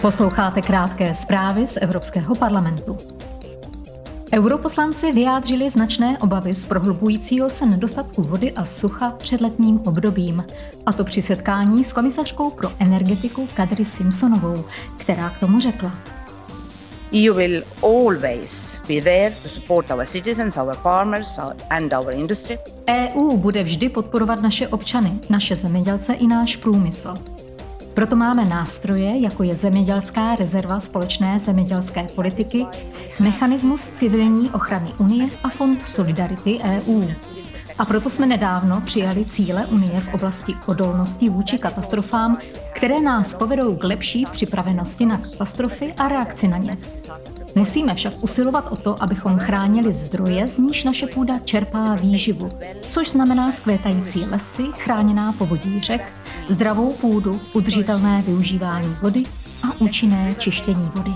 Posloucháte krátké zprávy z Evropského parlamentu. Europoslanci vyjádřili značné obavy z prohlubujícího se nedostatku vody a sucha před letním obdobím, a to při setkání s komisařkou pro energetiku Kadri Simpsonovou, která k tomu řekla. EU will always be there to support our citizens, our farmers and our industry. EU bude vždy podporovat naše občany, naše zemědělce i náš průmysl. Proto máme nástroje, jako je Zemědělská rezerva společné zemědělské politiky, mechanismus civilní ochrany Unie a Fond Solidarity EU. A proto jsme nedávno přijali cíle Unie v oblasti odolnosti vůči katastrofám, které nás povedou k lepší připravenosti na katastrofy a reakci na ně. Musíme však usilovat o to, abychom chránili zdroje, z níž naše půda čerpá výživu, což znamená skvětající lesy, chráněná povodí řek, zdravou půdu, udržitelné využívání vody a účinné čištění vody.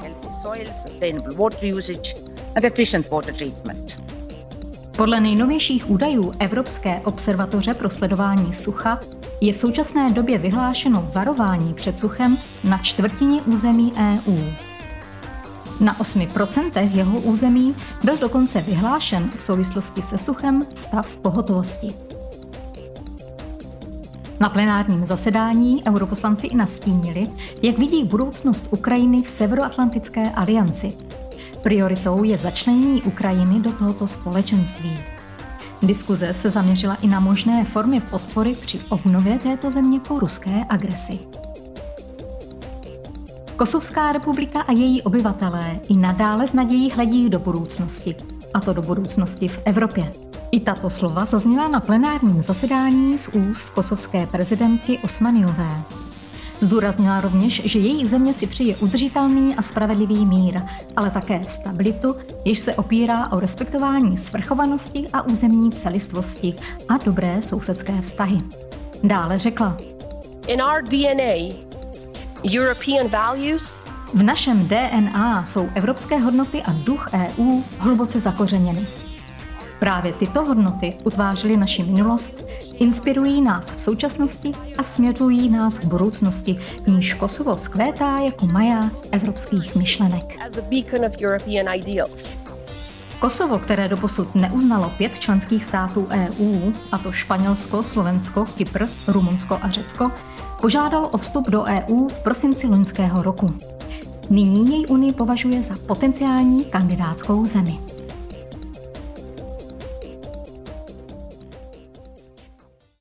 Podle nejnovějších údajů Evropské observatoře pro sledování sucha je v současné době vyhlášeno varování před suchem na čtvrtině území EU. Na 8% jeho území byl dokonce vyhlášen v souvislosti se suchem stav pohotovosti. Na plenárním zasedání europoslanci i nastínili, jak vidí budoucnost Ukrajiny v Severoatlantické alianci. Prioritou je začlenění Ukrajiny do tohoto společenství. Diskuze se zaměřila i na možné formy podpory při obnově této země po ruské agresi. Kosovská republika a její obyvatelé i nadále s nadějí hledí do budoucnosti, a to do budoucnosti v Evropě. I tato slova zazněla na plenárním zasedání z úst kosovské prezidentky Osmaniové. Zdůraznila rovněž, že její země si přeje udržitelný a spravedlivý mír, ale také stabilitu, jež se opírá o respektování svrchovanosti a územní celistvosti a dobré sousedské vztahy. Dále řekla. In our DNA, European values v našem DNA jsou evropské hodnoty a duch EU hluboce zakořeněny. Právě tyto hodnoty utvářely naši minulost, inspirují nás v současnosti a směřují nás k budoucnosti, v níž Kosovo skvétá jako maja evropských myšlenek. Kosovo, které doposud neuznalo pět členských států EU, a to Španělsko, Slovensko, Kypr, Rumunsko a Řecko, požádalo o vstup do EU v prosinci loňského roku. Nyní jej Unii považuje za potenciální kandidátskou zemi.